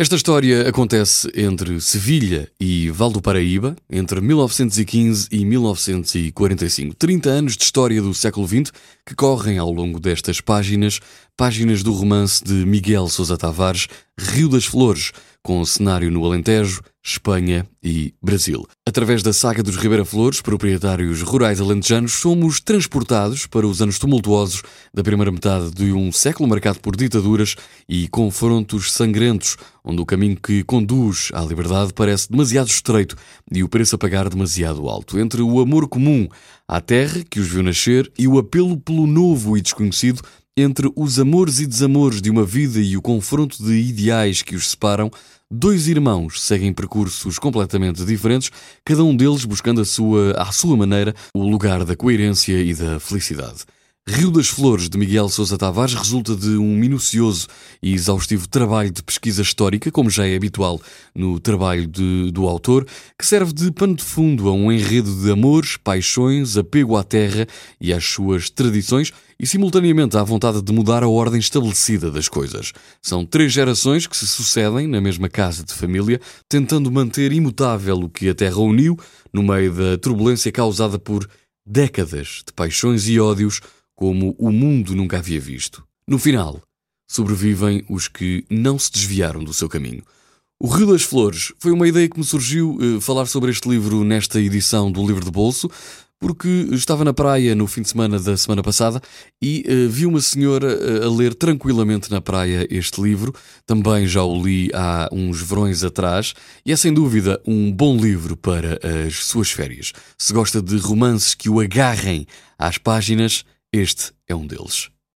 Esta história acontece entre Sevilha e Val do Paraíba, entre 1915 e 1945. 30 anos de história do século XX que correm ao longo destas páginas, páginas do romance de Miguel Sousa Tavares, Rio das Flores, com cenário no Alentejo, Espanha e Brasil. Através da saga dos Ribeira Flores, proprietários rurais alentejanos, somos transportados para os anos tumultuosos da primeira metade de um século marcado por ditaduras e confrontos sangrentos, onde o caminho que conduz à liberdade parece demasiado estreito e o preço a pagar demasiado alto. Entre o amor comum à terra que os viu nascer e o apelo pelo novo e desconhecido, entre os amores e desamores de uma vida e o confronto de ideais que os separam, Dois irmãos seguem percursos completamente diferentes, cada um deles buscando a sua, à sua maneira o lugar da coerência e da felicidade. Rio das Flores, de Miguel Sousa Tavares, resulta de um minucioso e exaustivo trabalho de pesquisa histórica, como já é habitual no trabalho de, do autor, que serve de pano de fundo a um enredo de amores, paixões, apego à terra e às suas tradições e, simultaneamente, à vontade de mudar a ordem estabelecida das coisas. São três gerações que se sucedem na mesma casa de família, tentando manter imutável o que a terra uniu no meio da turbulência causada por décadas de paixões e ódios como o mundo nunca havia visto. No final, sobrevivem os que não se desviaram do seu caminho. O Rio das Flores foi uma ideia que me surgiu eh, falar sobre este livro nesta edição do Livro de Bolso, porque estava na praia no fim de semana da semana passada e uh, vi uma senhora uh, a ler tranquilamente na praia este livro. Também já o li há uns verões atrás e é sem dúvida um bom livro para as suas férias. Se gosta de romances que o agarrem às páginas, este é um deles.